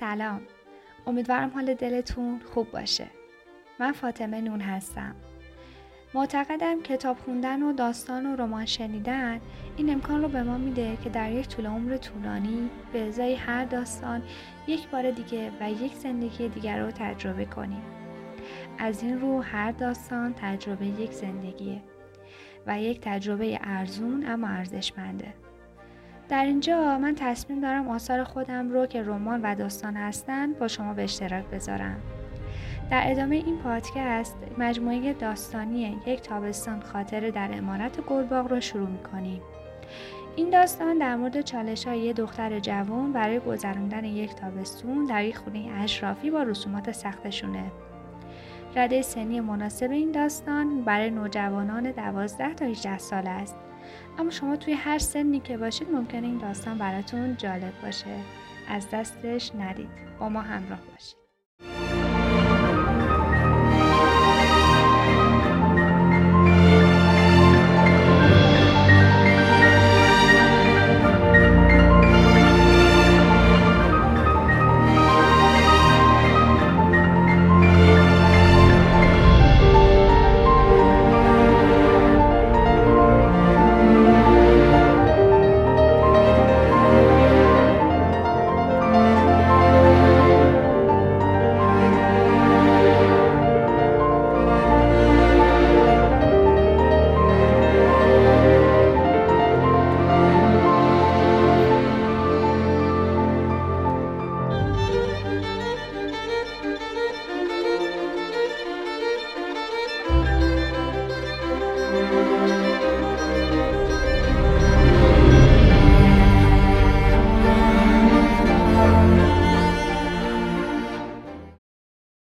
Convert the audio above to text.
سلام. امیدوارم حال دلتون خوب باشه. من فاطمه نون هستم. معتقدم کتاب خوندن و داستان و رمان شنیدن این امکان رو به ما میده که در یک طول عمر طولانی به ازای هر داستان یک بار دیگه و یک زندگی دیگر رو تجربه کنیم. از این رو هر داستان تجربه یک زندگیه و یک تجربه ارزون اما ارزشمنده. در اینجا من تصمیم دارم آثار خودم رو که رمان و داستان هستند با شما به اشتراک بذارم. در ادامه این پادکست مجموعه داستانی یک تابستان خاطر در امارت گلباغ رو شروع می‌کنیم. این داستان در مورد چالش های دختر جوان برای گذراندن یک تابستون در یک خونه اشرافی با رسومات سختشونه. رده سنی مناسب این داستان برای نوجوانان 12 تا 18 ساله است. اما شما توی هر سنی که باشید ممکنه این داستان براتون جالب باشه. از دستش ندید. با ما همراه باشید.